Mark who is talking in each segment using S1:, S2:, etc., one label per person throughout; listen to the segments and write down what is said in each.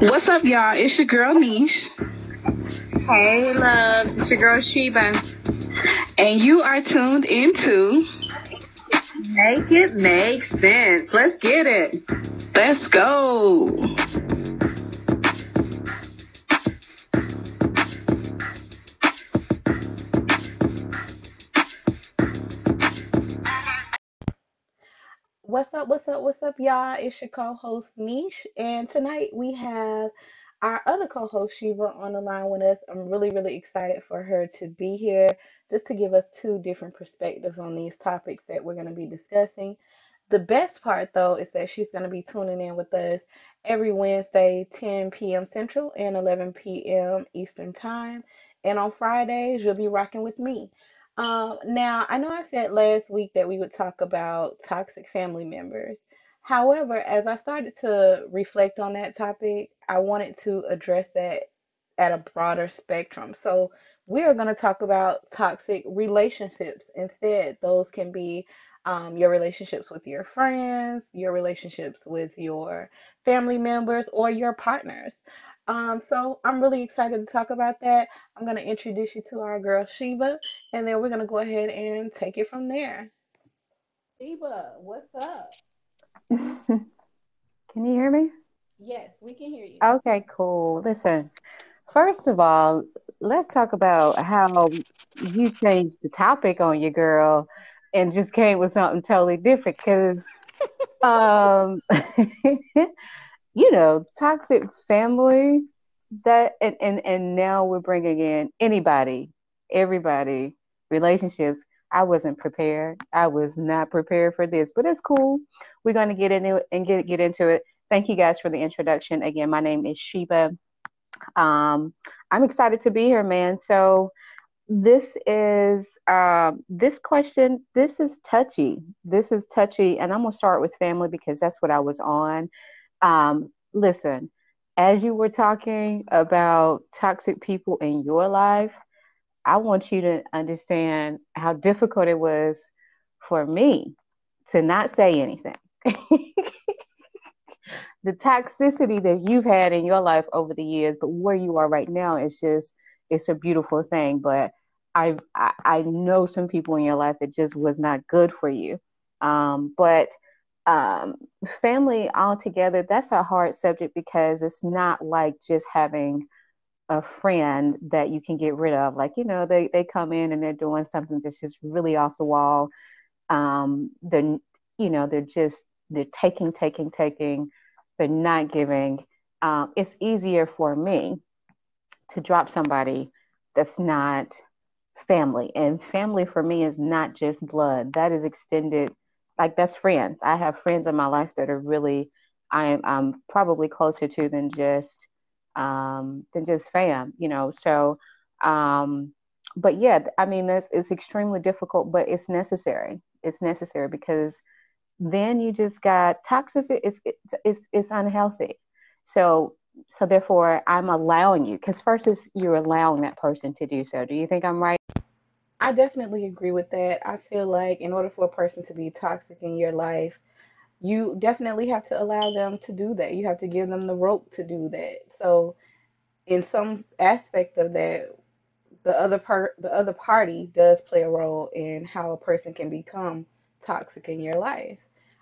S1: What's up, y'all? It's your girl Niche.
S2: Hey, loves. It's your girl Sheba.
S1: And you are tuned into
S2: Make It Make Sense. Let's get it.
S1: Let's go. What's up? Y'all? It's your co-host Niche, and tonight we have our other co-host Sheba on the line with us. I'm really, really excited for her to be here, just to give us two different perspectives on these topics that we're going to be discussing. The best part, though, is that she's going to be tuning in with us every Wednesday, 10 p.m. Central and 11 p.m. Eastern Time, and on Fridays you'll be rocking with me. Um, now, I know I said last week that we would talk about toxic family members. However, as I started to reflect on that topic, I wanted to address that at a broader spectrum. So, we are going to talk about toxic relationships instead. Those can be um, your relationships with your friends, your relationships with your family members, or your partners. Um, so I'm really excited to talk about that. I'm going to introduce you to our girl Sheba, and then we're going to go ahead and take it from there. Sheba, what's up?
S3: Can you hear me?
S1: Yes, we can hear you.
S3: Okay, cool. Listen, first of all, let's talk about how you changed the topic on your girl and just came with something totally different because um you know, toxic family that and, and and now we're bringing in anybody, everybody, relationships. I wasn't prepared. I was not prepared for this, but it's cool. We're going to get into it and get get into it. Thank you guys for the introduction. Again, my name is Sheba. Um, I'm excited to be here, man. So this is um, this question. This is touchy. This is touchy, and I'm gonna start with family because that's what I was on. Um, listen, as you were talking about toxic people in your life, I want you to understand how difficult it was for me to not say anything. the toxicity that you've had in your life over the years, but where you are right now is just it's a beautiful thing. But I I, I know some people in your life that just was not good for you. Um, but um, family altogether, that's a hard subject because it's not like just having a friend that you can get rid of. Like, you know, they, they come in and they're doing something that's just really off the wall. Um, they're, you know, they're just, they're taking, taking, taking, they're not giving. Um, it's easier for me to drop somebody that's not family. And family for me is not just blood, that is extended like that's friends. I have friends in my life that are really I'm I'm probably closer to than just um than just fam, you know. So um but yeah, I mean this it's extremely difficult, but it's necessary. It's necessary because then you just got toxicity it's it's it's, it's unhealthy. So so therefore I'm allowing you because first is you're allowing that person to do so. Do you think I'm right?
S1: I definitely agree with that. I feel like in order for a person to be toxic in your life, you definitely have to allow them to do that. You have to give them the rope to do that. So, in some aspect of that, the other part, the other party does play a role in how a person can become toxic in your life.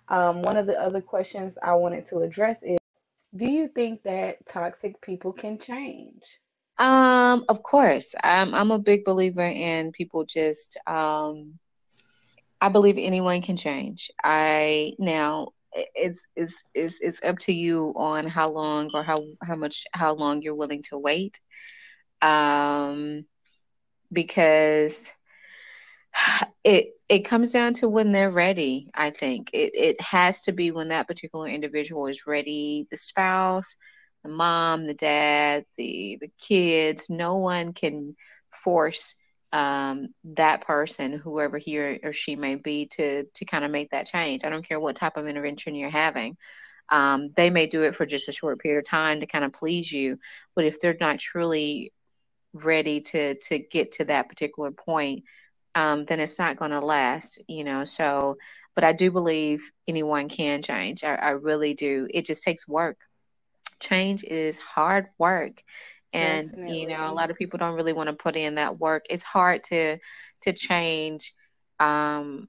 S1: Um, one of the other questions I wanted to address is, do you think that toxic people can change?
S3: Um, of course. I'm I'm a big believer in people just um I believe anyone can change. I now it's it's it's it's up to you on how long or how how much how long you're willing to wait. Um because it it comes down to when they're ready, I think. It it has to be when that particular individual is ready, the spouse, the mom, the dad, the the kids. No one can force um, that person, whoever he or, or she may be, to to kind of make that change. I don't care what type of intervention you're having. Um, they may do it for just a short period of time to kind of please you, but if they're not truly ready to to get to that particular point, um, then it's not going to last. You know, so but I do believe anyone can change. I, I really do. It just takes work. Change is hard work. And Definitely. you know, a lot of people don't really want to put in that work. It's hard to to change um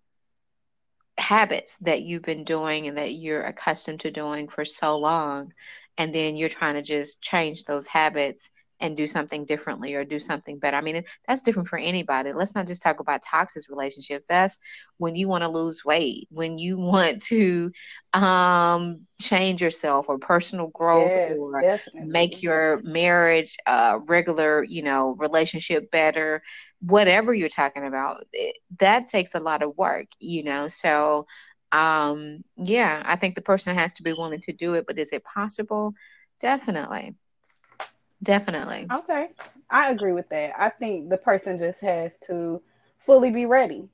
S3: habits that you've been doing and that you're accustomed to doing for so long and then you're trying to just change those habits and do something differently or do something better. I mean, that's different for anybody. Let's not just talk about toxic relationships. That's when you want to lose weight, when you want to um, change yourself or personal growth yes, or definitely. make your marriage, uh, regular, you know, relationship better. Whatever you're talking about, it, that takes a lot of work, you know. So, um, yeah, I think the person has to be willing to do it. But is it possible? Definitely. Definitely.
S1: Okay. I agree with that. I think the person just has to fully be ready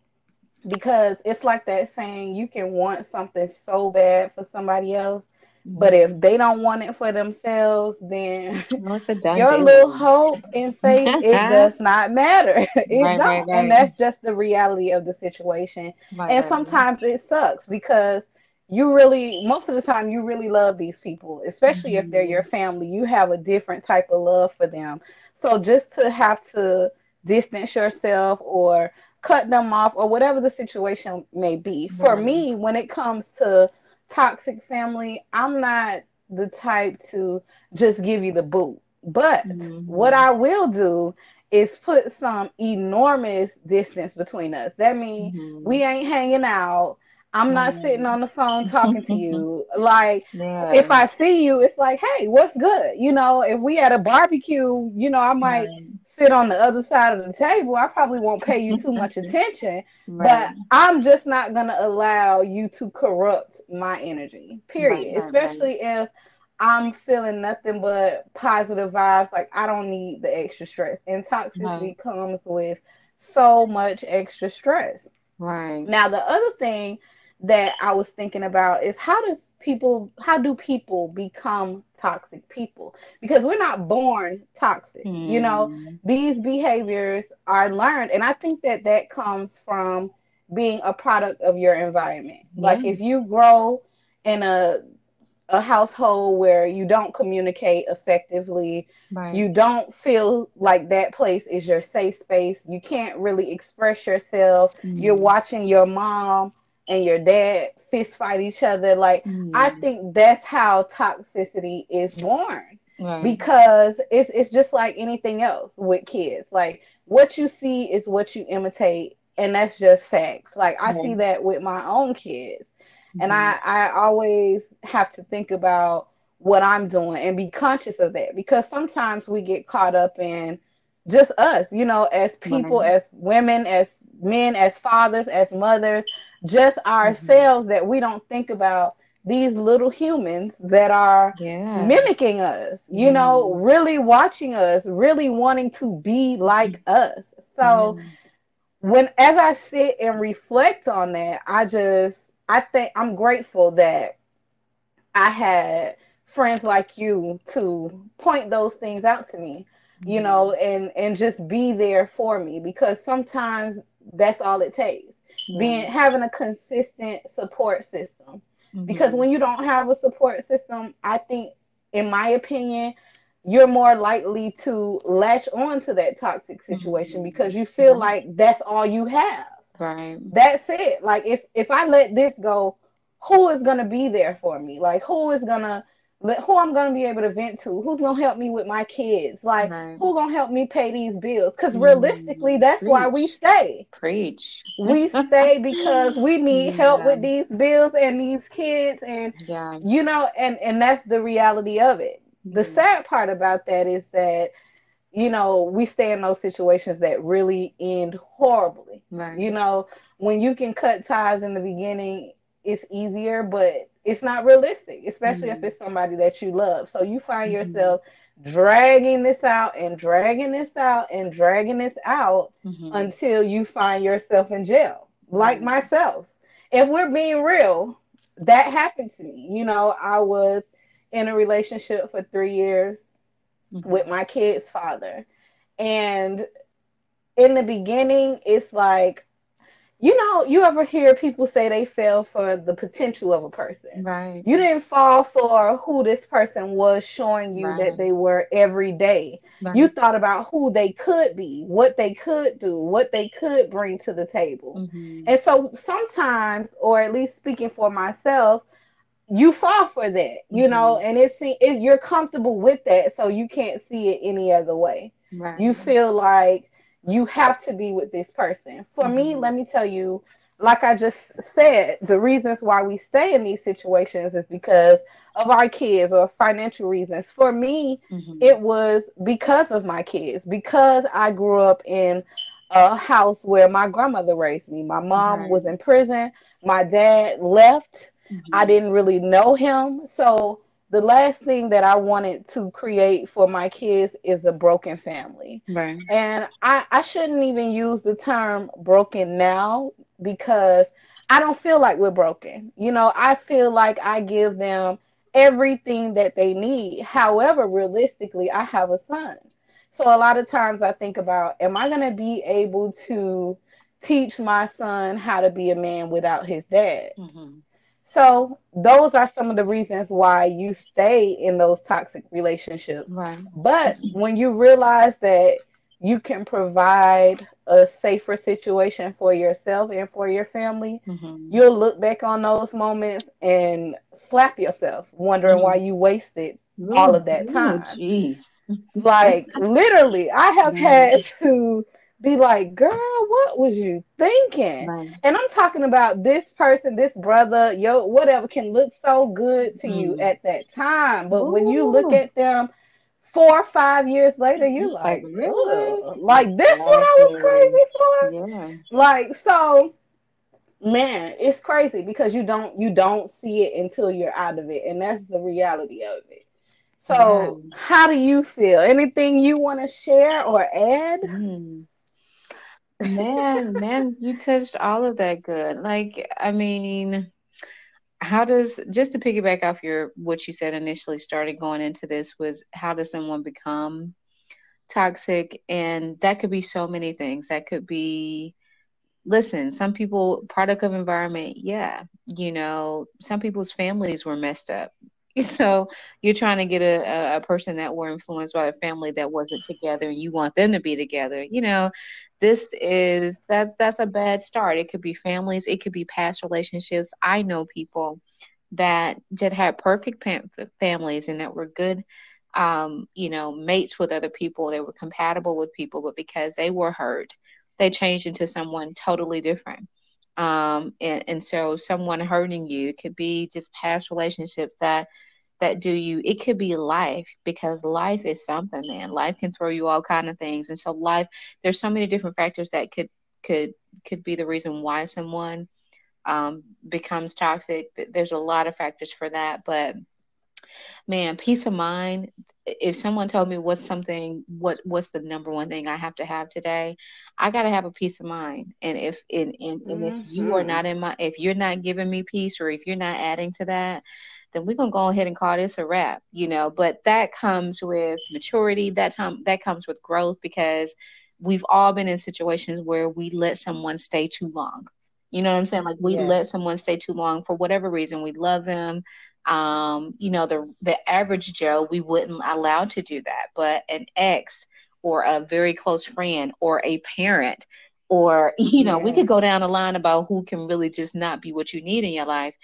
S1: because it's like that saying you can want something so bad for somebody else, but if mm-hmm. they don't want it for themselves, then no, your little hope and faith it does not matter. it right, don't. Right, right. And that's just the reality of the situation. and sometimes it sucks because you really most of the time you really love these people especially mm-hmm. if they're your family you have a different type of love for them so just to have to distance yourself or cut them off or whatever the situation may be mm-hmm. for me when it comes to toxic family i'm not the type to just give you the boot but mm-hmm. what i will do is put some enormous distance between us that means mm-hmm. we ain't hanging out I'm not mm. sitting on the phone talking to you. Like yeah. if I see you, it's like, hey, what's good? You know, if we at a barbecue, you know, I might right. sit on the other side of the table. I probably won't pay you too much attention, right. but I'm just not gonna allow you to corrupt my energy. Period. Right, Especially if I'm feeling nothing but positive vibes. Like I don't need the extra stress. And toxicity comes with so much extra stress.
S3: Right.
S1: Now the other thing that I was thinking about is how does people how do people become toxic people because we're not born toxic mm. you know hmm. these behaviors are learned and i think that that comes from being a product of your environment yeah. like if you grow in a a household where you don't communicate effectively right. you don't feel like that place is your safe space you can't really express yourself mm. you're watching your mom and your dad fist fight each other. Like mm. I think that's how toxicity is born. Right. Because it's it's just like anything else with kids. Like what you see is what you imitate, and that's just facts. Like I see that with my own kids, mm-hmm. and I I always have to think about what I'm doing and be conscious of that because sometimes we get caught up in just us, you know, as people, right. as women, as men, as fathers, as mothers just mm-hmm. ourselves mm-hmm. that we don't think about these little humans that are yeah. mimicking us, you mm. know, mm-hmm. really watching us, really wanting to be like us. So mm. when as I sit and reflect on that, I just I think I'm grateful that I had friends like you to point those things out to me, mm. you know, and and just be there for me because sometimes that's all it takes being having a consistent support system. Mm-hmm. Because when you don't have a support system, I think, in my opinion, you're more likely to latch on to that toxic situation mm-hmm. because you feel mm-hmm. like that's all you have.
S3: Right.
S1: That's it. Like if if I let this go, who is gonna be there for me? Like who is gonna who I'm gonna be able to vent to, who's gonna help me with my kids, like right. who gonna help me pay these bills? Because mm. realistically, that's Preach. why we stay.
S3: Preach.
S1: we stay because we need yeah. help with these bills and these kids, and yeah. you know, and and that's the reality of it. The sad part about that is that you know we stay in those situations that really end horribly. Right. You know, when you can cut ties in the beginning, it's easier, but it's not realistic, especially mm-hmm. if it's somebody that you love. So you find mm-hmm. yourself dragging this out and dragging this out and dragging this out mm-hmm. until you find yourself in jail, like myself. If we're being real, that happened to me. You know, I was in a relationship for three years mm-hmm. with my kid's father. And in the beginning, it's like you know, you ever hear people say they fell for the potential of a person.
S3: Right.
S1: You didn't fall for who this person was showing you
S3: Right.
S1: that they were every day.
S3: Right.
S1: You thought about who they could be, what they could do, what they could bring to the table.
S3: Mhm.
S1: And so sometimes, or at least speaking for myself, you fall for that, you know, and it's it, you're comfortable with that, so you can't see it any other way.
S3: Right.
S1: You feel like you have to be with this person. For me,
S3: Mhm.
S1: let me tell you, like I just said, the reasons why we stay in these situations is because of our kids or financial reasons. For me,
S3: Mhm.
S1: it was because of my kids, because I grew up in a house where my grandmother raised me. My mom
S3: Right.
S1: was in prison, my dad left. I
S3: Mhm.
S1: didn't really know him. So the last thing that I wanted to create for my kids is a broken family.
S3: Right.
S1: And I, I shouldn't even use the term broken now because I don't feel like we're broken. You know, I feel like I give them everything that they need. However, realistically, I have a son. So a lot of times I think about, am I going to be able to teach my son how to be a man without his dad?
S3: Mhm.
S1: So those are some of the reasons why you stay in those toxic relationships.
S3: Right.
S1: But when you realize that you can provide a safer situation for yourself and for your family,
S3: Mhm.
S1: you'll look back on those moments and slap yourself, wondering why you wasted all of that time.
S3: Jeez.
S1: Like literally, I have had to be like, girl, what was you thinking?
S3: Right.
S1: And I'm talking about this person, this brother, yo, whatever can look so good to you
S3: Mm.
S1: at that time. But when you look at them four or five years later, you're like,
S3: like, really?
S1: "Ugh, like this one I was crazy for?
S3: Yeah.
S1: Like, so man, it's crazy because you don't you don't see it until you're out of it, and that's the reality of it. So,
S3: Yeah.
S1: how do you feel? Anything you want to share or add?
S3: Mm. Man, man, you touched all of that good. Like, I mean, how does, just to piggyback off your, what you said initially started going into this was how does someone become toxic? And that could be so many things. That could be, listen, some people, product of environment, yeah. You know, some people's families were messed up. So you're trying to get a, a, person that were influenced by a family that wasn't together and you want them to be together. You know, this is that's that's a bad start. It could be families, it could be past relationships. I know people that that had perfect families and that were good um, you know, mates with other people. They were compatible with people, but because they were hurt, they changed into someone totally different. Um, and, and so someone hurting you it could be just past relationships that that do you it could be life because life is something man. Life can throw you all kind of things. And so life there's so many different factors that could could could be the reason why someone um, becomes toxic. There's a lot of factors for that. But man peace of mind if someone told me what's something what what's the number one thing i have to have today i got to have a peace of mind. And if and, and, and if you are
S1: Mhm.
S3: not in my if you're not giving me peace or if you're not adding to that then we're gonna go ahead and call this a wrap you know. But that comes with maturity. That time that comes with growth because we've all been in situations where we let someone stay too long. You know what i'm saying? Like we
S1: Yes.
S3: let someone stay too long for whatever reason. We love them um, you know, the the average Joe, we wouldn't allow to do that, but an ex or a very close friend or a parent, or you know, we could go down the line about who can really just not be what you need in your life,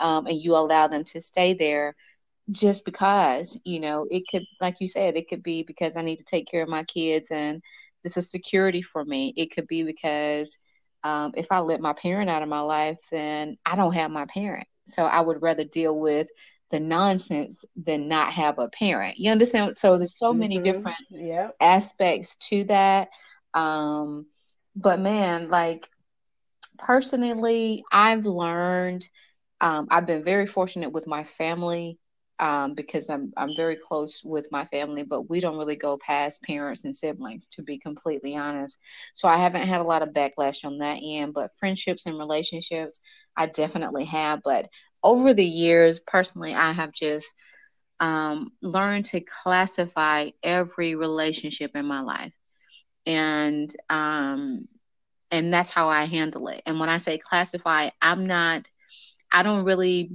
S3: um, and you allow them to stay there just because, you know, it could, like you said, it could be because I need to take care of my kids and this is security for me. It could be because um, if I let my parent out of my life, then I don't have my parent. So I would rather deal with the nonsense than not have a parent. You understand? So there's so many
S1: Mhm.
S3: different
S1: Yep.
S3: aspects to that. Um, but man, like personally, I've learned, um, I've been very fortunate with my family um, because I'm I'm very close with my family, but we don't really go past parents and siblings, to be completely honest. So I haven't had a lot of backlash on that end, but friendships and relationships, I definitely have. But over the years, personally, I have just um, learned to classify every relationship in my life, and um, and that's how I handle it. And when I say classify, I'm not, I don't really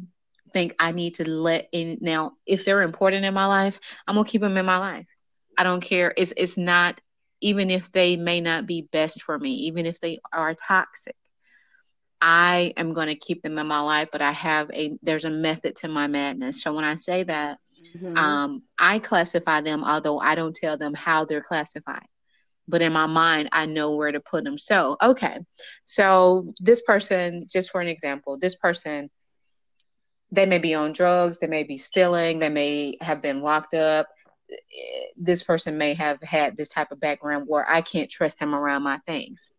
S3: think I need to let in. Now, if they're important in my life, I'm gonna keep them in my life. I don't care. It's it's not even if they may not be best for me, even if they are toxic. I am going to keep them in my life, but I have a there's a method to my madness. So when I say that, mm-hmm. um, I classify them, although I don't tell them how they're classified. But in my mind, I know where to put them. So okay, so this person, just for an example, this person, they may be on drugs, they may be stealing, they may have been locked up. This person may have had this type of background where I can't trust them around my things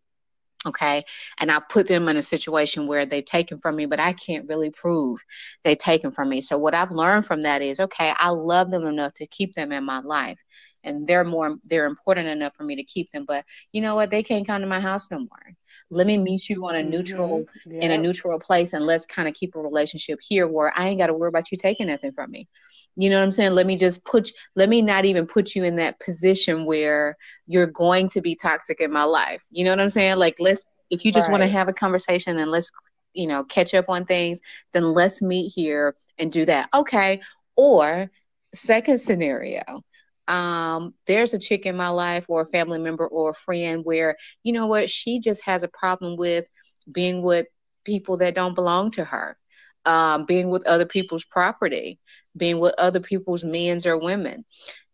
S3: okay? And i put them in a situation where they've taken from me but i can't really prove they've taken from me. So what i've learned from that is okay i love them enough to keep them in my life and they're more they're important enough for me to keep them but you know what? They can't come to my house no more. Let me meet you on a neutral mm-hmm. yep. in a neutral place and let's kind of keep a relationship here where i ain't got to worry about you taking nothing from me. You know what i'm saying? Let me just put let me not even put you in that position where you're going to be toxic in my life. You know what i'm saying? Like let's if you just right. want to have a conversation and let's you know catch up on things then let's meet here and do that. Okay. Or second scenario um, there's a chick in my life or a family member or a friend where, you know what, she just has a problem with being with people that don't belong to her, um, being with other people's property, being with other people's men's or women.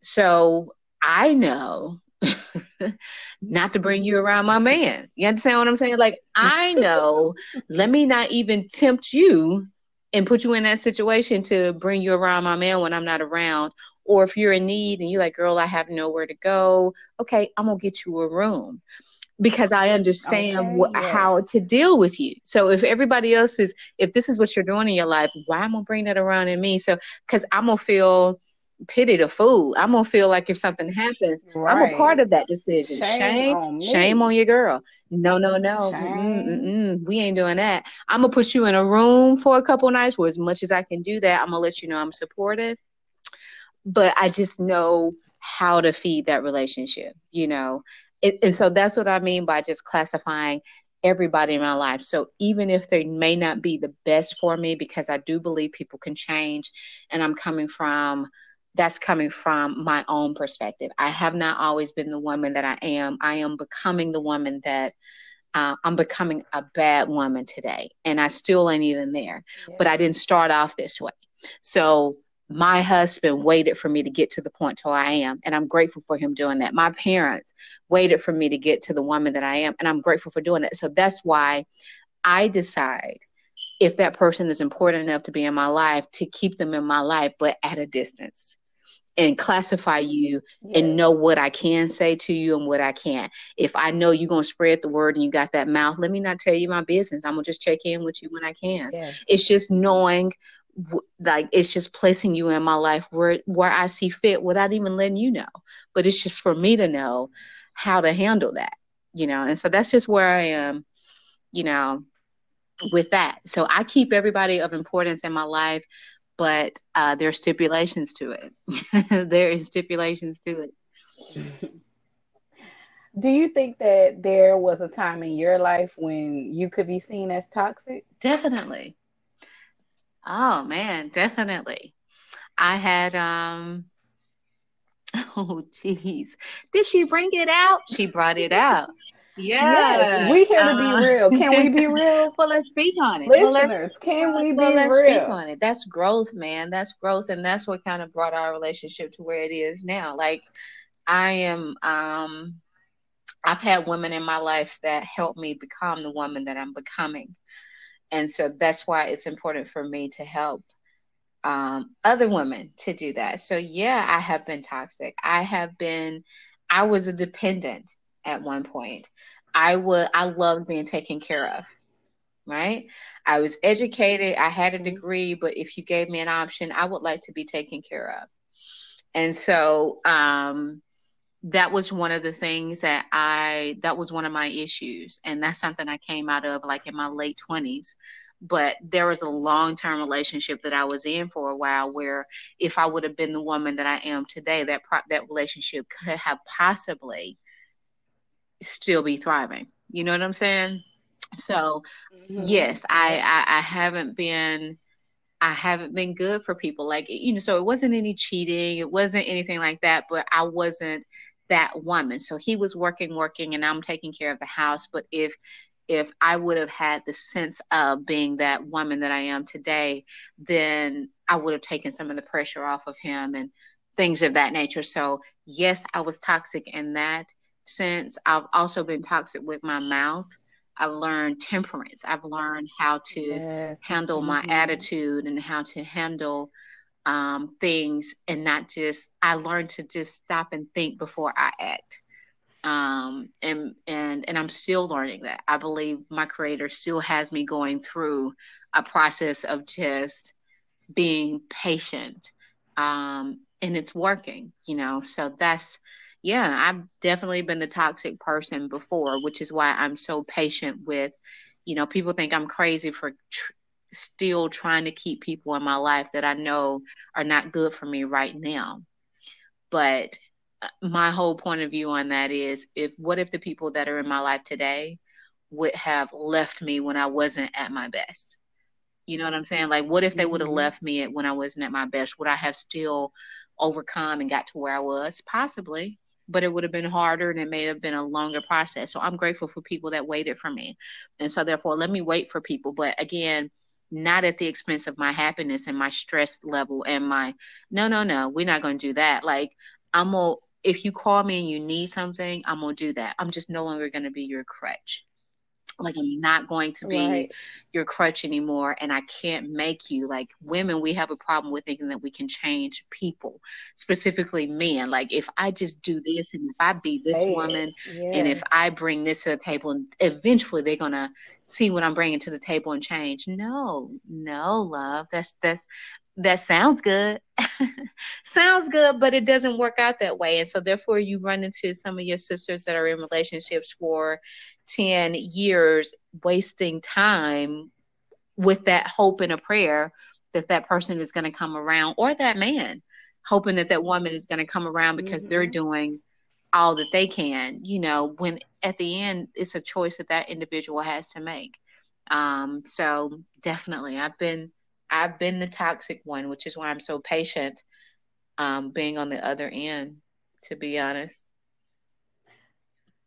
S3: So I know not to bring you around my man. You understand what I'm saying? Like, I know, let me not even tempt you and put you in that situation to bring you around my man when I'm not around or if you're in need and you're like, girl, I have nowhere to go, okay, I'm going to get you a room because I understand okay, yeah. how to deal with you. So if everybody else is, if this is what you're doing in your life, why am I gonna bring that around in me? So, because I'm going to feel pity the fool. I'm gonna feel like if something happens, right. I'm a part of that decision. Shame, shame on, shame on your girl. No, no, no. We ain't doing that. I'm gonna put you in a room for a couple nights. Where as much as I can do that, I'm gonna let you know I'm supportive but I just know how to feed that relationship, you know. It, and so that's what I mean by just classifying everybody in my life. So even if they may not be the best for me, because I do believe people can change, and I'm coming from that's coming from my own perspective. I have not always been the woman that I am. I am becoming the woman that uh, I'm becoming a bad woman today, and I still ain't even there. Yeah. But I didn't start off this way. So my husband waited for me to get to the point where I am, and I'm grateful for him doing that. My parents waited for me to get to the woman that I am, and I'm grateful for doing it. So that's why I decide if that person is important enough to be in my life to keep them in my life, but at a distance and classify you yes. and know what I can say to you and what I can't. If I know you're going to spread the word and you got that mouth, let me not tell you my business. I'm going to just check in with you when I can. Yes. It's just knowing like it's just placing you in my life where where I see fit without even letting you know. But it's just for me to know how to handle that, you know. And so that's just where I am, you know, with that. So I keep everybody of importance in my life, but uh, there are stipulations to it. there is stipulations to it.
S1: Do you think that there was a time in your life when you could be seen as toxic?
S3: Definitely. Oh man, definitely. I had um oh jeez. Did she bring it out? She brought it out. Yeah.
S1: we here to be uh, real. Can we be real?
S3: well, let's speak on it.
S1: Listeners, well, can we well, be let's
S3: real? speak on it. That's growth, man. That's growth, and that's what kind of brought our relationship to where it is now. Like, I am. um I've had women in my life that helped me become the woman that I'm becoming and so that's why it's important for me to help um, other women to do that. So yeah, I have been toxic. I have been. I was a dependent at one point. I would. I loved being taken care of. Right. I was educated. I had a degree, but if you gave me an option, I would like to be taken care of. And so, um, that was one of the things that I that was one of my issues and that's something I came out of like in my late 20s but there was a long-term relationship that I was in for a while where if I would have been the woman that I am today that pro- that relationship could have possibly still be thriving You know what I'm saying? So mm-hmm. yes, I, I I haven't been I haven't been good for people. Like you know, so it wasn't any cheating, it wasn't anything like that, but I wasn't that woman. So he was working, working, and I'm taking care of the house. But if if I would have had the sense of being that woman that I am today, then I would have taken some of the pressure off of him and things of that nature. So, yes, I was toxic in that sense. I've also been toxic with my mouth. I've learned temperance. I've learned how to yes. handle mm-hmm. my attitude and how to handle um, things and not just, I learned to just stop and think before I act. Um, and and and I'm still learning that. I believe my creator still has me going through a process of just being patient um, and it's working, you know. So that's yeah, I've definitely been the toxic person before, which is why I'm so patient with, you know, people think I'm crazy for tr- still trying to keep people in my life that I know are not good for me right now. But uh, my whole point of view on that is if what if the people that are in my life today would have left me when I wasn't at my best? You know what I'm saying? Like, what if they would have mm-hmm. left me when I wasn't at my best? Would I have still overcome and got to where I was? Possibly, but it would have been harder and it may have been a longer process. So I'm grateful for people that waited for me. And so, therefore, let me wait for people. But again, not at the expense of my happiness and my stress level and my no, no, no, we're not going to do that. Like, I'm to, if you call me and you need something, I'm to do that. I'm just no longer going to be your crutch like I'm not going to be right. your crutch anymore and I can't make you like women we have a problem with thinking that we can change people specifically men like if I just do this and if I be this woman yeah. and if I bring this to the table eventually they're going to see what I'm bringing to the table and change no no love that's that's that sounds good. Sounds good but it doesn't work out that way. And so therefore you run into some of your sisters that are in relationships for 10 years wasting time with that hope and a prayer that that person is going to come around or that man hoping that that woman is going to come around because mm-hmm. they're doing all that they can you know when at the end it's a choice that that individual has to make. Um so definitely i've been i've been the toxic one which is why i'm so patient um being on the other end to be honest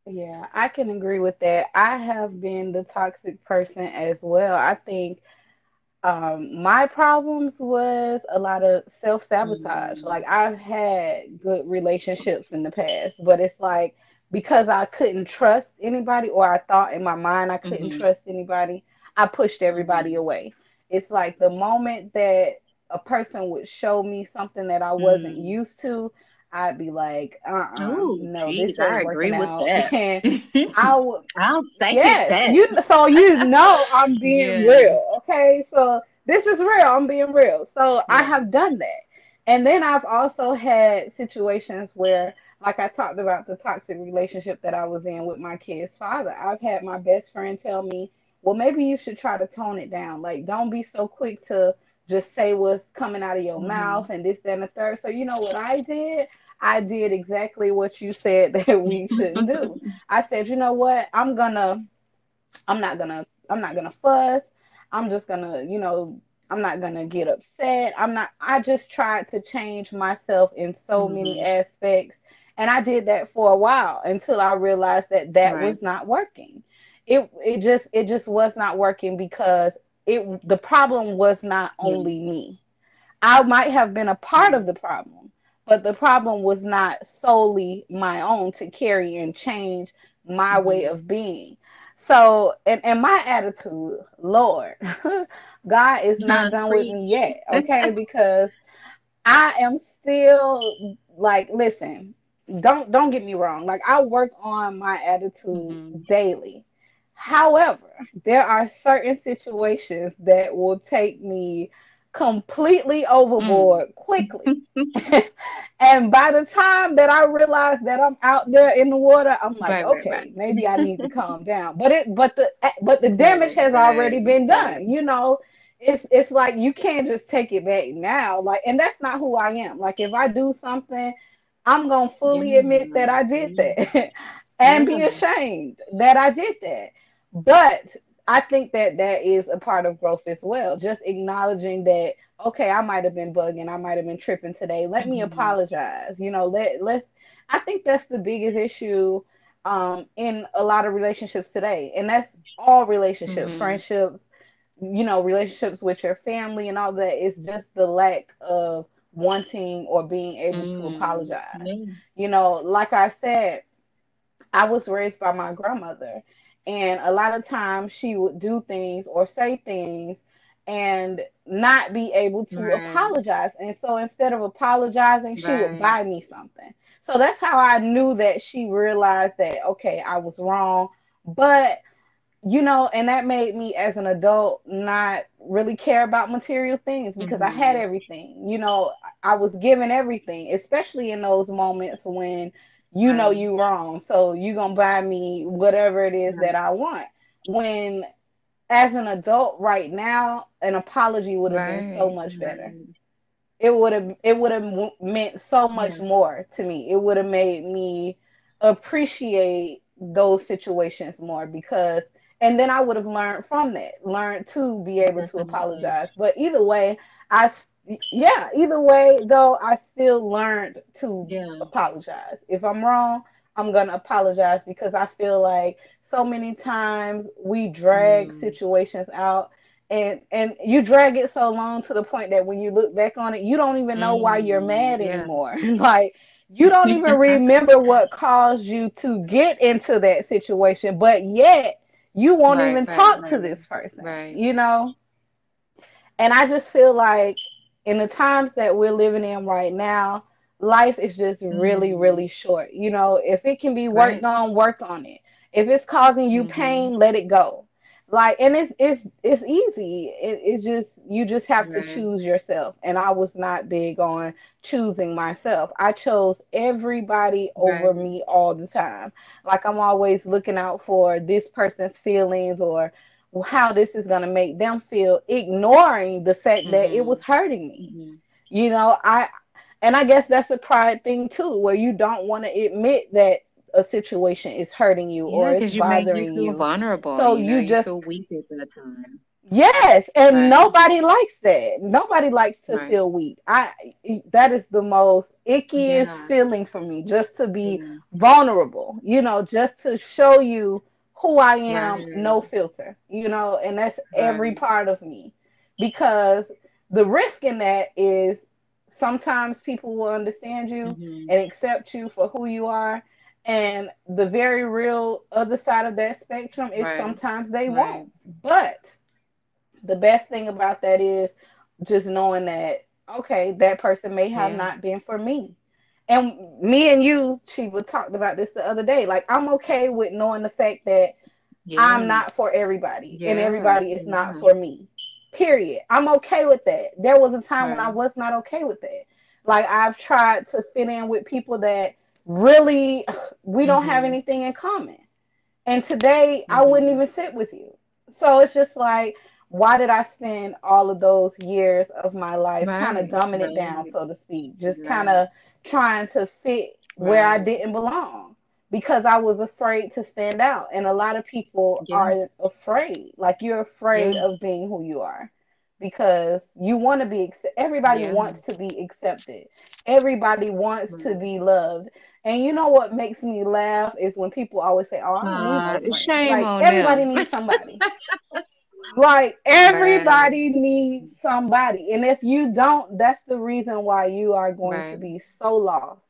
S1: yeah, I can agree with that. I have been the toxic person as well. I think um, my problems was a lot of self sabotage. Mm-hmm. Like I've had good relationships in the past, but it's like because I couldn't trust anybody, or I thought in my mind I couldn't mm-hmm. trust anybody, I pushed everybody mm-hmm. away. It's like the moment that a person would show me something that I wasn't mm. used to, I'd be like, uh, uh no, geez, this I agree with out. that. And I would, I'll say yes, that. You, so you know, I'm being yeah. real. Okay, so this is real. I'm being real. So yeah. I have done that, and then I've also had situations where, like I talked about the toxic relationship that I was in with my kid's father. I've had my best friend tell me, well, maybe you should try to tone it down. Like, don't be so quick to just say what's coming out of your mm-hmm. mouth and this, that, and the third. So you know what I did? I did exactly what you said that we shouldn't do. I said, you know what? I'm gonna, I'm not gonna, I'm not gonna fuss. I'm just gonna, you know, I'm not gonna get upset. I'm not. I just tried to change myself in so mm-hmm. many aspects, and I did that for a while until I realized that that right. was not working. It it just it just was not working because it the problem was not only me. I might have been a part of the problem, but the problem was not solely my own to carry and change my mm-hmm. way of being. So, and, and my attitude, Lord, God is not, not done with me yet, okay? because I am still like, listen, don't don't get me wrong. Like I work on my attitude mm-hmm. daily. However, there are certain situations that will take me completely overboard mm. quickly. and by the time that I realize that I'm out there in the water, I'm like, right, okay, right, right. maybe I need to calm down. But it but the but the damage has already been done. You know, it's it's like you can't just take it back now. Like and that's not who I am. Like if I do something, I'm gonna fully admit that I did that. and be ashamed that I did that. But I think that that is a part of growth as well. Just acknowledging that, okay, I might have been bugging, I might have been tripping today. Let me
S3: Mhm.
S1: apologize. You know, let let's. I think that's the biggest issue um, in a lot of relationships today, and that's all relationships,
S3: Mhm.
S1: friendships, you know, relationships with your family and all that. It's just the lack of wanting or being able to
S3: Mm.
S1: apologize you know, like I said, I was raised by my grandmother, and a lot of times she would do things or say things and not be able to
S3: Right.
S1: apologize. And so instead of apologizing, she would buy me something. So that's how I knew that she realized that, okay, I was wrong. But you know, and that made me as an adult not really care about material things because I had
S3: Mhm.
S1: everything. You know, I was given everything, especially in those moments when you know you wrong. So you gonna buy me whatever it is that I want. When as an adult right now, an apology would have been so much better it would have it would have meant so much
S3: Yeah.
S1: more to me. It would have made me appreciate those situations more because and then I would have learned from that, learned to be able to apologize. But either way, I yeah, either way though, I still learned to
S3: Yeah.
S1: apologize. If I'm wrong, I'm gonna apologize because I feel like so many times we drag
S3: Mm.
S1: situations out and and you drag it so long to the point that when you look back on it, you don't even know why you're
S3: Mm.
S1: mad
S3: Yeah.
S1: anymore. like you don't even remember what caused you to get into that situation, but yet you won't
S3: Right,
S1: even
S3: right,
S1: talk to this person.
S3: Right.
S1: You know? And I just feel like in the times that we're living in right now, life is just really,
S3: Mhm.
S1: really short. You know, if it can be worked
S3: Right.
S1: on, work on it. If it's causing you
S3: Mhm.
S1: pain, let it go. Like, and it's it's it's easy. It, it's just you just have to choose yourself. And I was not big on choosing myself. I chose everybody over me all the time. Like I'm always looking out for this person's feelings or how this is going to make them feel, ignoring the fact that it was hurting me.
S3: Mhm.
S1: You know, I and I guess that's a pride thing too, where you don't want to admit that a situation is hurting you or it's
S3: because you you
S1: bothering
S3: feel
S1: you.
S3: vulnerable.
S1: So
S3: You know,
S1: you
S3: you
S1: just
S3: feel weak at that time.
S1: Yes, and
S3: Right.
S1: nobody likes that. Nobody likes to
S3: Right.
S1: feel weak. I that is the most ickiest
S3: Yeah.
S1: feeling for me, just to be
S3: Yeah.
S1: vulnerable, you know, just to show you who I am,
S3: Right.
S1: no filter, you know, and that's every part of me. Because the risk in that is sometimes people will understand you
S3: Mhm.
S1: and accept you for who you are. And the very real other side of that spectrum is
S3: Right.
S1: sometimes they
S3: Right.
S1: won't. But the best thing about that is just knowing that okay that person may have
S3: Yeah.
S1: not been for me and me and you Sheba talked about this the other day. Like i'm okay with knowing the fact that i'm not for everybody and everybody is not for me. Period. I'm okay with that. There was a time when i was not okay with that. Like i've tried to fit in with people that really we don't have
S3: Mhm.
S1: anything in common. And today I wouldn't even sit with you. So it's just like, why did I spend all of those years of my life kind of
S3: Right.
S1: dumbing it down, so to speak, just
S3: Right.
S1: kind of trying to fit where I didn't belong because I was afraid to stand out. And a lot of people
S3: Yeah.
S1: are afraid, like you're afraid
S3: Yeah.
S1: of being who you are because you want to be, everybody
S3: Yeah.
S1: wants to be accepted, everybody wants to be loved. And you know what makes me laugh is when people always say, "Oh, I need
S3: Uh,
S1: no
S3: shame
S1: Like
S3: on
S1: everybody
S3: them.
S1: needs somebody. Like everybody needs somebody. And if you don't, that's the reason why you are going to be so lost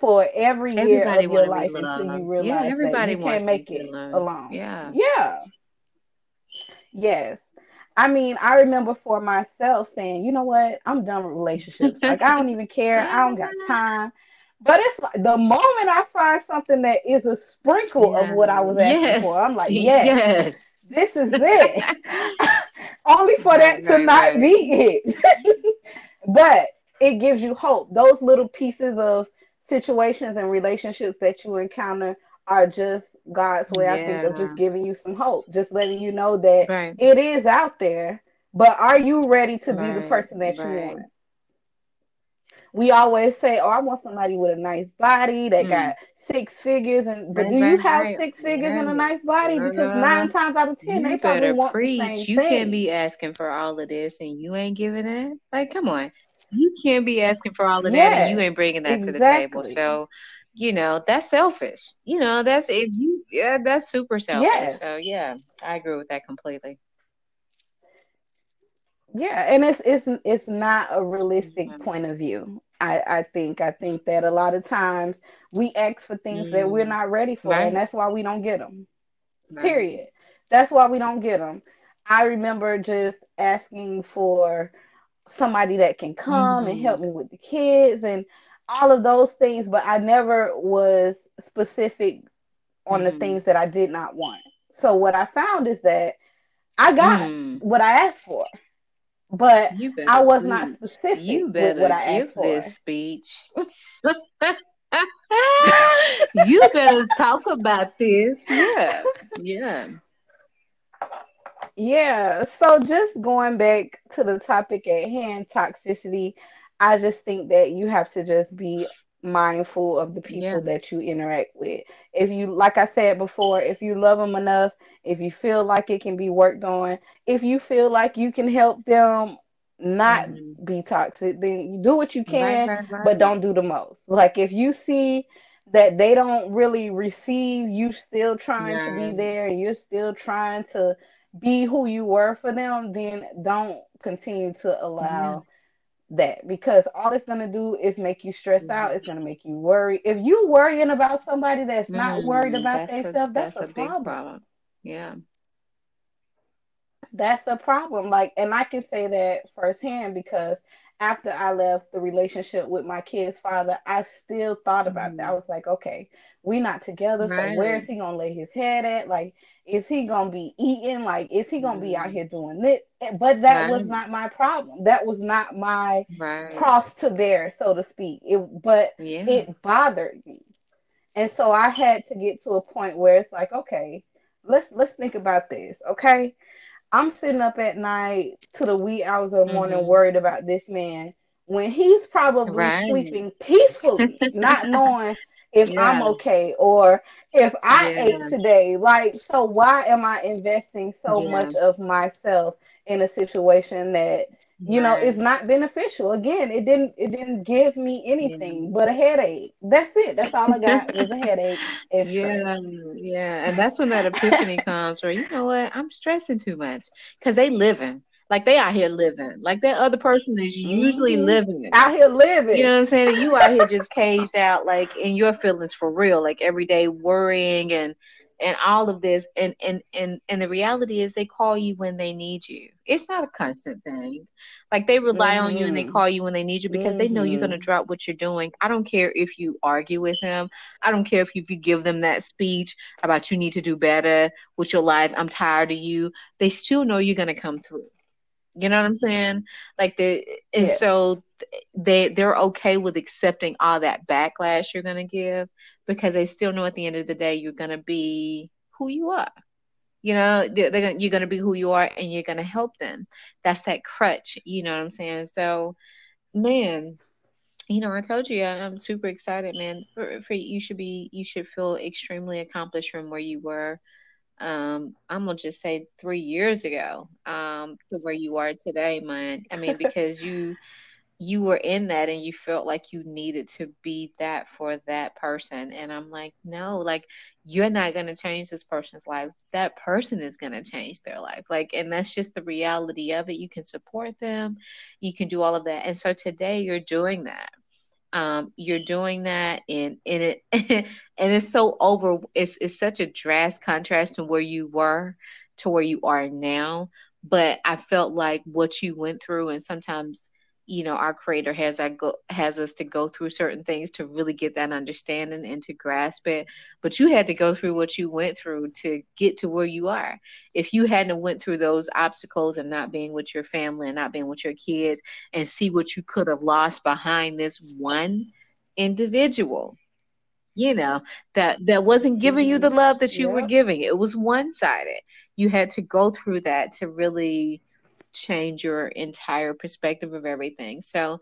S1: for every year
S3: Everybody
S1: of your
S3: want to be
S1: life until you
S3: loved. Yeah,
S1: realize that
S3: everybody
S1: you can't make it
S3: loved.
S1: alone.
S3: Yeah.
S1: Yeah. Yes. I mean, I remember for myself saying, you know what? I'm done with relationships. Like, I don't even care. I don't got time. But it's like the moment I find something that is a sprinkle of what I was asking
S3: Yes.
S1: for, I'm like, yes,
S3: Yes.
S1: This is it. Only for
S3: Right,
S1: that to
S3: right,
S1: not
S3: right.
S1: be it. but it gives you hope. Those little pieces of situations and relationships that you encounter are just God's way, I think, of just giving you some hope, just letting you know that
S3: Right.
S1: it is out there, but are you ready to be the person that you
S3: Right.
S1: want? We always say, Oh, I want somebody with a nice body that
S3: Mm.
S1: got six figures and but
S3: Right,
S1: do you
S3: right,
S1: have
S3: right.
S1: six figures and a nice body? Because
S3: girl,
S1: nine times out of ten, they
S3: you
S1: probably want the
S3: preach.
S1: same
S3: You can't be asking for all of this and you ain't giving it. Like, come on. You can't be asking for all of that and you ain't bringing that to the table. So, you know, that's selfish. You know, that's if you, yeah, that's super selfish.
S1: Yes.
S3: So, yeah, I agree with that completely.
S1: Yeah, and it's it's it's not a realistic
S3: Mhm.
S1: point of view. I I think I think that a lot of times we ask for things that we're
S3: Mm,
S1: not ready for, and that's why we don't get them.
S3: right.
S1: Period. That's why we don't get them. I remember just asking for somebody that can come and help
S3: Mm,
S1: me with the kids and all of those things, but I never was specific on the
S3: mm,
S1: things that I did not want. So what I found is that I got
S3: mm.
S1: what I asked for, but
S3: You
S1: I
S3: better
S1: was not specific
S3: You
S1: with
S3: better
S1: what I
S3: give
S1: asked for.
S3: this speech. You better talk about this. Yeah, yeah.
S1: Yeah, so just going back to the topic at hand, toxicity, I just think that you have to just be mindful of the
S3: Yeah.
S1: people that you interact with. If you, like I said before, if you love them enough, if you feel like it can be worked on, if you feel like you can help them not
S3: hmm
S1: be toxic, then you do what you
S3: Right,
S1: can,
S3: right,
S1: but don't do the most. Like if you see that they don't really receive you still trying to be there and you're still trying to be who you were for them, then don't continue to
S3: Yeah.
S1: That because all it's going to do is make you stress out.
S3: hmm
S1: It's going to make you worry. If you worrying about somebody that's not worried
S3: Mm,
S1: about themselves, that's
S3: that's
S1: a problem.
S3: problem. Yeah.
S1: That's a problem. Like, and I can say that firsthand because after I left the relationship with my kid's father, I still thought about that. I
S3: hmm
S1: was like, okay, we not together, so where is he gonna lay his head at? Like, is he gonna be eating? Like, is he gonna be out
S3: Mm,
S1: here doing this? But that was not my problem. That was not my
S3: Right.
S1: cross to bear, so to speak. It, but
S3: Yeah.
S1: it bothered me. And so I had to get to a point where it's like, okay, let's let's think about this, okay? I'm sitting up at night to the wee hours of the morning
S3: hmm
S1: worried about this man when he's probably
S3: Right.
S1: sleeping peacefully, not knowing if I'm okay or if I
S3: Yeah.
S1: ate today. Like, so why am I investing so
S3: Yeah.
S1: much of myself in a situation that you know
S3: it's
S1: not beneficial? Again, it didn't it didn't give me
S3: Yeah.
S1: anything but a headache. That's it. That's all I got was a headache stress.
S3: Yeah, yeah. And that's when that epiphany comes where, you know what, I'm stressing too much. Because they living. Like they out here living. Like that other person is usually
S1: hmm
S3: living.
S1: Out here living.
S3: You know what I'm saying? You out here just caged out, like in your feelings for real, like every day worrying and and all of this. And and and and the reality is they call you when they need you. It's not a constant thing. Like they rely on you and they
S1: hmm
S3: call you when they need you because they know you're gonna
S1: hmm
S3: drop what you're doing. I don't care if you argue with them. I don't care if you, if you give them that speech about you need to do better with your life. I'm tired of you. They still know you're gonna come through. You know what I'm saying? Like the and
S1: Yes.
S3: so they they're okay with accepting all that backlash you're gonna give because they still know at the end of the day you're gonna be who you are. You know, they're, they're gonna, you're gonna be who you are and you're gonna help them. That's that crutch. You know what I'm saying? So, man, you know, I told you I, I'm super excited, man. For, for you should be you should feel extremely accomplished from where you were um I'm gonna just say three years ago um to where you are today, man. I mean, because you you were in that and you felt like you needed to be that for that person. And I'm like, no, like you're not gonna change this person's life. That person is gonna change their life. Like, and that's just the reality of it. You can support them, you can do all of that. And so today you're doing that um, you're doing that and and it and it's so over it's it's such a drastic contrast to where you were to where you are now. But I felt like what you went through and sometimes you know our creator has go has us to go through certain things to really get that understanding and to grasp it. But you had to go through what you went through to get to where you are. If you hadn't went through those obstacles and not being with your family and not being with your kids and see what you could have lost behind this one individual you know that that wasn't giving you the
S1: hmm
S3: love that you were giving it was one-sided. You had to go through that to really change your entire perspective of everything so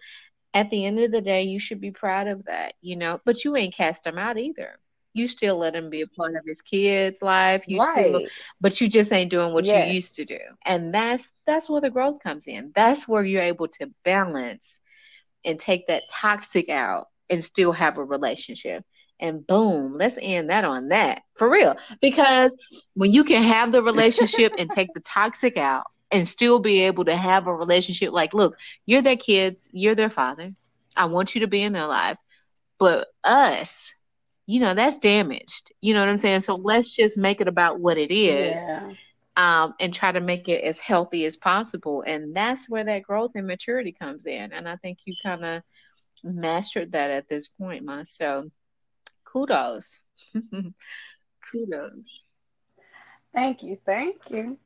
S3: at the end of the day you should be proud of that you know but you ain't cast them out either You still let him be a part of his kid's life. You still,
S1: Right.
S3: but you just ain't doing what you used to do. And that's that's where the growth comes in. That's where you're able to balance and take that toxic out and still have a relationship. And boom, let's end that on that. For real. Because when you can have the relationship and take the toxic out and still be able to have a relationship like, look, you're their kids, you're their father. I want you to be in their life. But us, you know, that's damaged. You know what I'm saying? So let's just make it about what it is
S1: Yeah.
S3: um, and try to make it as healthy as possible. And that's where that growth and maturity comes in. And I think you kind of mastered that at this point, Ma. So kudos. kudos.
S1: Thank you. Thank you.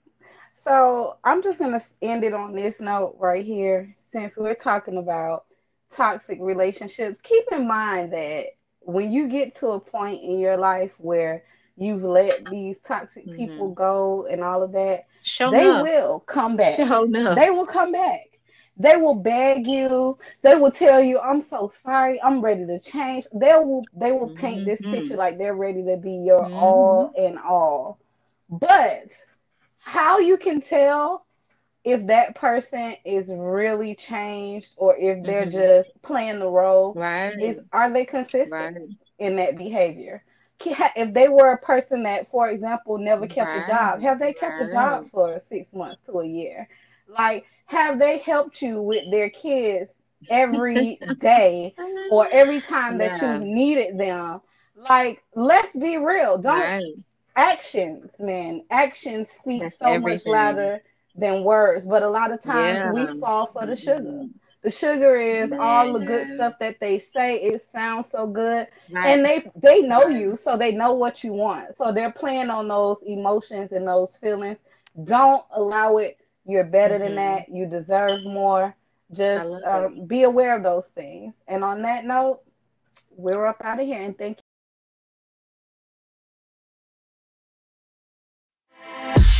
S1: So I'm just gonna end it on this note right here. Since we're talking about toxic relationships, keep in mind that when you get to a point in your life where you've let these toxic people go and all of that,
S3: Show
S1: they
S3: enough.
S1: will come back.
S3: Show.
S1: They will come back. They will beg you. They will tell you, "I'm so sorry. I'm ready to change." They will. They will paint this
S3: Mhm.
S1: picture like they're ready to be your
S3: Mhm.
S1: all and all. But how you can tell if that person is really changed or if they're
S3: Mhm.
S1: just playing the role
S3: Right.
S1: is are they consistent
S3: Right.
S1: in that behavior? If they were a person that, for example, never kept a job, have they kept a job for six months to a year? Like, have they helped you with their kids every day or every time that
S3: Yeah.
S1: you needed them? Like, let's be real. Don't
S3: Right.
S1: Actions, man. Actions speak
S3: That's
S1: so much louder than words. But a lot of times
S3: Yeah.
S1: we fall for the sugar. The sugar is all the good stuff that they say. It sounds so good,
S3: Right.
S1: and they they know
S3: Right.
S1: you, so they know what you want. So they're playing on those emotions and those feelings. Don't allow it. You're better than
S3: Mhm.
S1: that. You deserve more. Just um, be aware of those things. And on that note, we're up out of here. And thank you. Yeah.